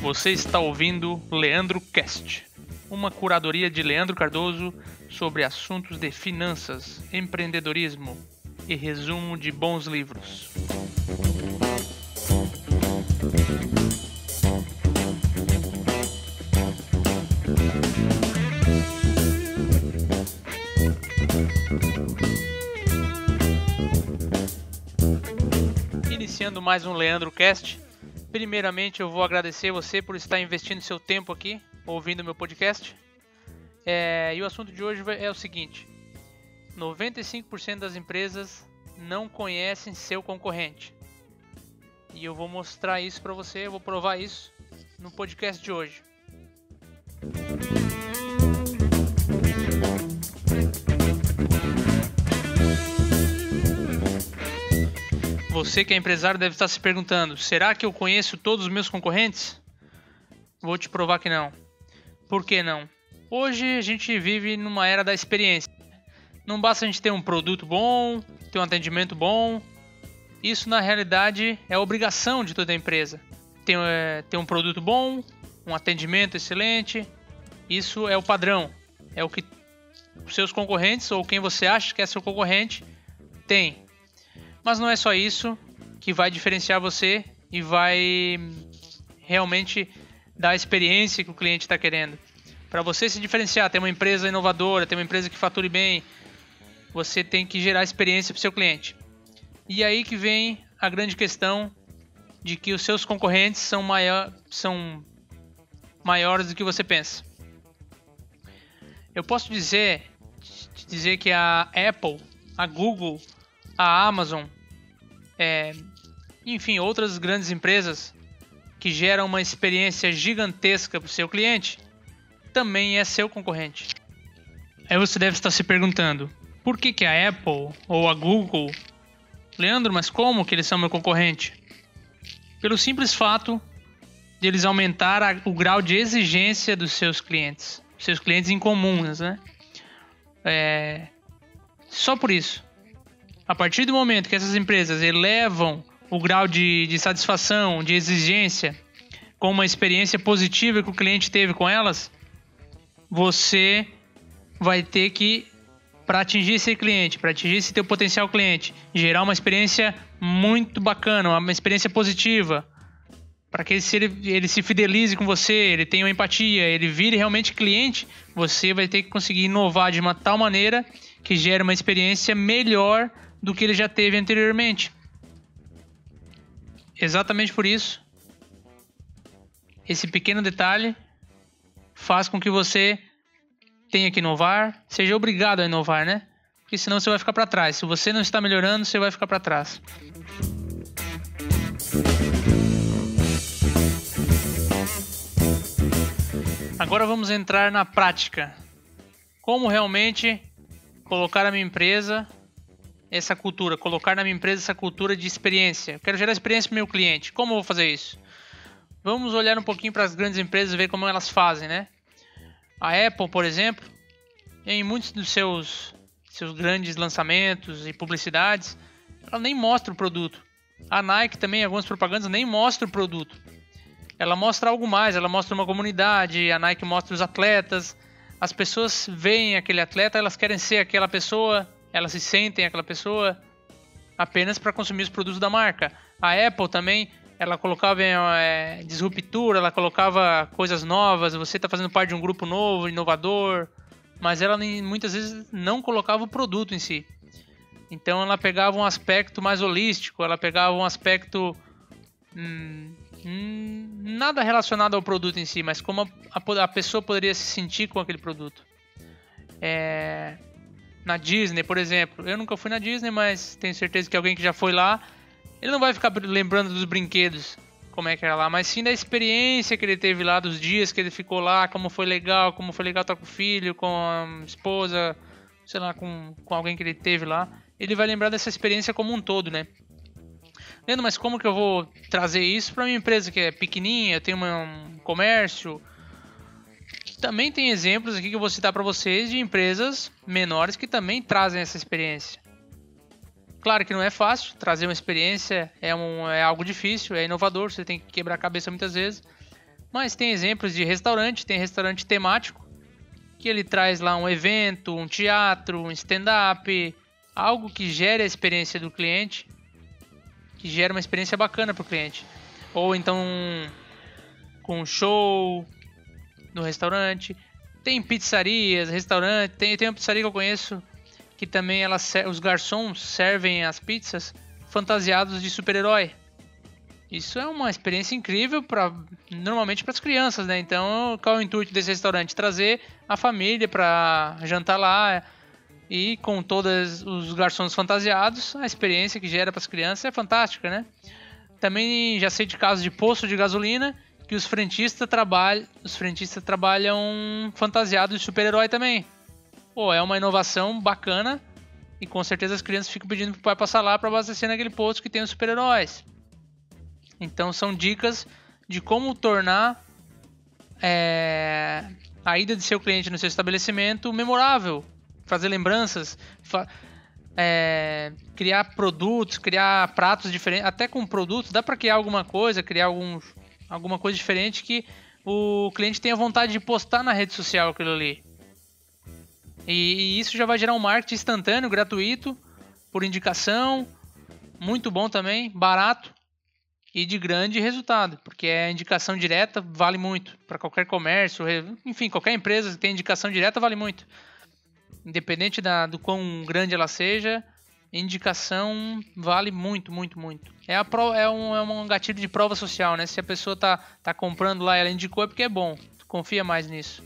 Você está ouvindo Leandro Cast, uma curadoria de Leandro Cardoso sobre assuntos de finanças, empreendedorismo e resumo de bons livros. Iniciando mais um Leandro Cast. Primeiramente, eu vou agradecer você por estar investindo seu tempo aqui, ouvindo meu podcast. É, e o assunto de hoje é o seguinte: 95% das empresas não conhecem seu concorrente. E eu vou mostrar isso para você, eu vou provar isso no podcast de hoje. Você que é empresário deve estar se perguntando: será que eu conheço todos os meus concorrentes? Vou te provar que não. Por que não? Hoje a gente vive numa era da experiência. Não basta a gente ter um produto bom, ter um atendimento bom. Isso na realidade é obrigação de toda empresa. Ter, é, ter um produto bom, um atendimento excelente. Isso é o padrão. É o que seus concorrentes ou quem você acha que é seu concorrente tem. Mas não é só isso que vai diferenciar você e vai realmente dar a experiência que o cliente está querendo. Para você se diferenciar, ter uma empresa inovadora, ter uma empresa que fature bem, você tem que gerar experiência para o seu cliente. E aí que vem a grande questão de que os seus concorrentes são, maior, são maiores do que você pensa. Eu posso dizer, dizer que a Apple, a Google, a Amazon, é, enfim, outras grandes empresas que geram uma experiência gigantesca para o seu cliente, também é seu concorrente. Aí você deve estar se perguntando, por que, que a Apple ou a Google, Leandro, mas como que eles são meu concorrente? Pelo simples fato de eles aumentar a, o grau de exigência dos seus clientes, seus clientes incomuns, né? É, só por isso. A partir do momento que essas empresas elevam o grau de, de satisfação, de exigência, com uma experiência positiva que o cliente teve com elas, você vai ter que, para atingir esse cliente, para atingir esse teu potencial cliente, gerar uma experiência muito bacana, uma experiência positiva, para que ele, ele se fidelize com você, ele tenha uma empatia, ele vire realmente cliente, você vai ter que conseguir inovar de uma tal maneira que gere uma experiência melhor do que ele já teve anteriormente. Exatamente por isso, esse pequeno detalhe faz com que você tenha que inovar, seja obrigado a inovar, né? Porque senão você vai ficar para trás. Se você não está melhorando, você vai ficar para trás. Agora vamos entrar na prática. Como realmente colocar a minha empresa essa cultura, colocar na minha empresa essa cultura de experiência. Eu quero gerar experiência para o meu cliente. Como eu vou fazer isso? Vamos olhar um pouquinho para as grandes empresas ver como elas fazem, né? A Apple, por exemplo, em muitos dos seus, seus grandes lançamentos e publicidades, ela nem mostra o produto. A Nike também, algumas propagandas, nem mostra o produto. Ela mostra algo mais, ela mostra uma comunidade, a Nike mostra os atletas. As pessoas veem aquele atleta, elas querem ser aquela pessoa, elas se sentem aquela pessoa apenas para consumir os produtos da marca. A Apple também, ela colocava é, disruptura, ela colocava coisas novas, você está fazendo parte de um grupo novo, inovador, mas ela muitas vezes não colocava o produto em si. Então ela pegava um aspecto mais holístico, ela pegava um aspecto hum, hum, nada relacionado ao produto em si, mas como a, a, a pessoa poderia se sentir com aquele produto. É, na Disney, por exemplo. Eu nunca fui na Disney, mas tenho certeza que alguém que já foi lá, ele não vai ficar lembrando dos brinquedos, como é que era lá, mas sim da experiência que ele teve lá, dos dias que ele ficou lá, como foi legal, como foi legal estar com o filho, com a esposa, sei lá, com, com alguém que ele teve lá. Ele vai lembrar dessa experiência como um todo, né? Leandro, mas como que eu vou trazer isso para minha empresa que é pequenininha, eu tenho um comércio, também tem exemplos aqui que eu vou citar para vocês de empresas menores que também trazem essa experiência. Claro que não é fácil, trazer uma experiência é, um, é algo difícil, é inovador, você tem que quebrar a cabeça muitas vezes. Mas tem exemplos de restaurante, tem restaurante temático, que ele traz lá um evento, um teatro, um stand-up, algo que gere a experiência do cliente, que gera uma experiência bacana para o cliente. Ou então com um show no restaurante. Tem pizzarias, restaurantes, tem, tem uma pizzaria que eu conheço que também ela, os garçons servem as pizzas fantasiados de super-herói. Isso é uma experiência incrível para normalmente para as crianças, né? Então, qual é o intuito desse restaurante? Trazer a família para jantar lá e com todos os garçons fantasiados, a experiência que gera para as crianças é fantástica, né? Também já sei de casos de posto de gasolina que os frentistas trabalham, os frentistas trabalham fantasiados de super-herói também pô, é uma inovação bacana e com certeza as crianças ficam pedindo pro pai passar lá para abastecer naquele posto que tem os super-heróis. Então são dicas de como tornar é, a ida de seu cliente no seu estabelecimento memorável, fazer lembranças, fa é, criar produtos, criar pratos diferentes, até com produtos dá para criar alguma coisa, criar algum, alguma coisa diferente que o cliente tenha vontade de postar na rede social aquilo ali. E, e isso já vai gerar um marketing instantâneo, gratuito, por indicação, muito bom também, barato e de grande resultado, porque a indicação direta vale muito para qualquer comércio, enfim, qualquer empresa que tem indicação direta vale muito. Independente da, do quão grande ela seja, indicação vale muito, muito, muito. É, a é, um, é um gatilho de prova social, né? Se a pessoa tá, tá comprando lá e ela indicou é porque é bom. confia mais nisso.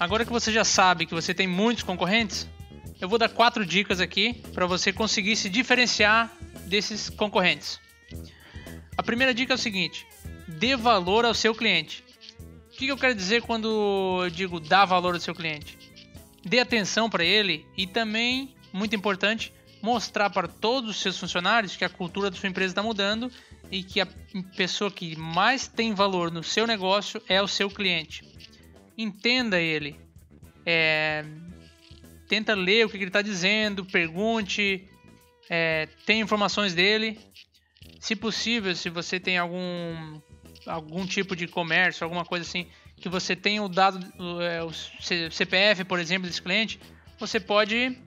Agora que você já sabe que você tem muitos concorrentes, eu vou dar quatro dicas aqui para você conseguir se diferenciar desses concorrentes. A primeira dica é o seguinte: dê valor ao seu cliente. O que eu quero dizer quando eu digo dar valor ao seu cliente? Dê atenção para ele e também, muito importante, mostrar para todos os seus funcionários que a cultura da sua empresa está mudando e que a pessoa que mais tem valor no seu negócio é o seu cliente entenda ele. É, tenta ler o que ele está dizendo, pergunte, é, tem informações dele. Se possível, se você tem algum, algum tipo de comércio, alguma coisa assim, que você tenha o dado, é, o CPF, por exemplo, desse cliente, você pode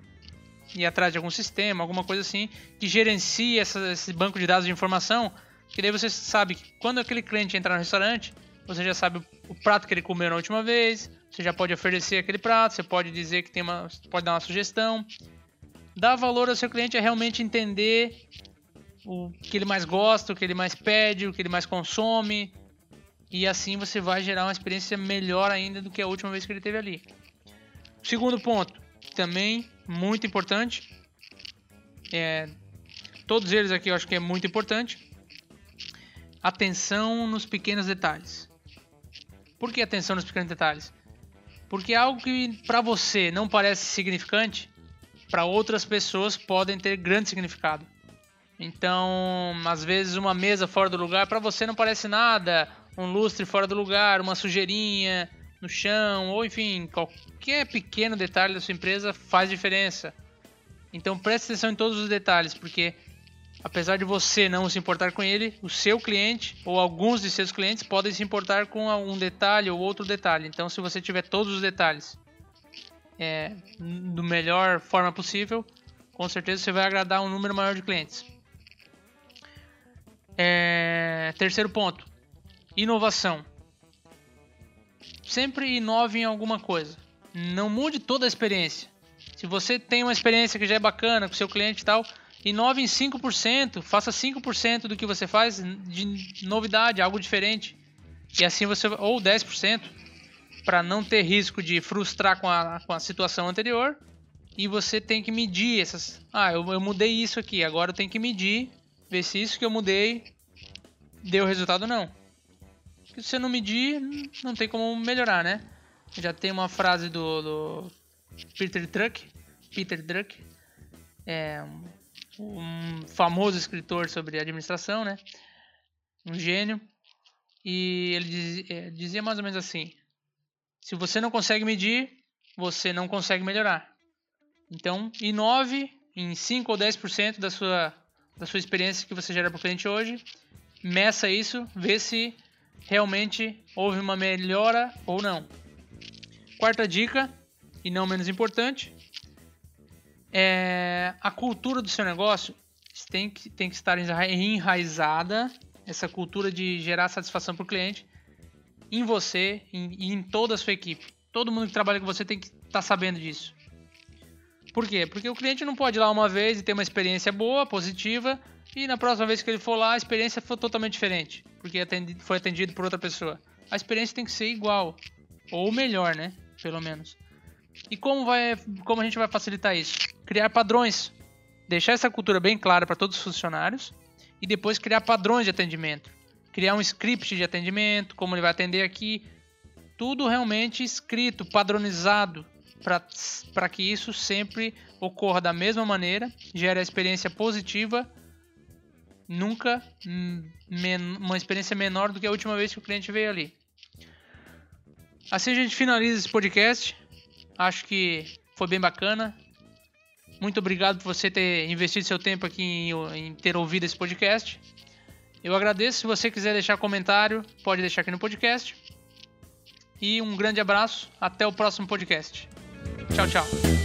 ir atrás de algum sistema, alguma coisa assim, que gerencie essa, esse banco de dados de informação, que daí você sabe que quando aquele cliente entrar no restaurante, você já sabe o prato que ele comeu na última vez, você já pode oferecer aquele prato, você pode dizer que tem uma, pode dar uma sugestão. Dar valor ao seu cliente é realmente entender o que ele mais gosta, o que ele mais pede, o que ele mais consome, e assim você vai gerar uma experiência melhor ainda do que a última vez que ele teve ali. Segundo ponto, também muito importante, é, todos eles aqui eu acho que é muito importante, atenção nos pequenos detalhes. Por que atenção nos pequenos detalhes? Porque algo que para você não parece significante, para outras pessoas podem ter grande significado. Então, às vezes uma mesa fora do lugar para você não parece nada, um lustre fora do lugar, uma sujeirinha no chão, ou enfim, qualquer pequeno detalhe da sua empresa faz diferença. Então preste atenção em todos os detalhes, porque apesar de você não se importar com ele, o seu cliente ou alguns de seus clientes podem se importar com um detalhe ou outro detalhe. Então, se você tiver todos os detalhes é, do melhor forma possível, com certeza você vai agradar um número maior de clientes. É, terceiro ponto: inovação. Sempre inove em alguma coisa. Não mude toda a experiência. Se você tem uma experiência que já é bacana com seu cliente e tal, Inove em 5%, faça 5% do que você faz de novidade, algo diferente. E assim você. Ou 10%, para não ter risco de frustrar com a, com a situação anterior. E você tem que medir essas. Ah, eu, eu mudei isso aqui, agora eu tenho que medir, ver se isso que eu mudei deu resultado ou não. Porque se você não medir, não tem como melhorar, né? Já tem uma frase do, do Peter Druck, Peter Druck, é, um famoso escritor sobre administração, né? Um gênio. E ele é, dizia mais ou menos assim: se você não consegue medir, você não consegue melhorar. Então, inove em 5 ou 10% da sua, da sua experiência que você gera para o cliente hoje. Meça isso, vê se realmente houve uma melhora ou não. Quarta dica, e não menos importante, é a cultura do seu negócio tem que, tem que estar enraizada, essa cultura de gerar satisfação para o cliente, em você e em, em toda a sua equipe. Todo mundo que trabalha com você tem que estar tá sabendo disso. Por quê? Porque o cliente não pode ir lá uma vez e ter uma experiência boa, positiva, e na próxima vez que ele for lá a experiência foi totalmente diferente, porque foi atendido por outra pessoa. A experiência tem que ser igual, ou melhor, né? Pelo menos. E como, vai, como a gente vai facilitar isso? Criar padrões. Deixar essa cultura bem clara para todos os funcionários e depois criar padrões de atendimento. Criar um script de atendimento, como ele vai atender aqui. Tudo realmente escrito, padronizado, para que isso sempre ocorra da mesma maneira, gere a experiência positiva, nunca uma experiência menor do que a última vez que o cliente veio ali. Assim a gente finaliza esse podcast. Acho que foi bem bacana. Muito obrigado por você ter investido seu tempo aqui em, em ter ouvido esse podcast. Eu agradeço. Se você quiser deixar comentário, pode deixar aqui no podcast. E um grande abraço. Até o próximo podcast. Tchau, tchau.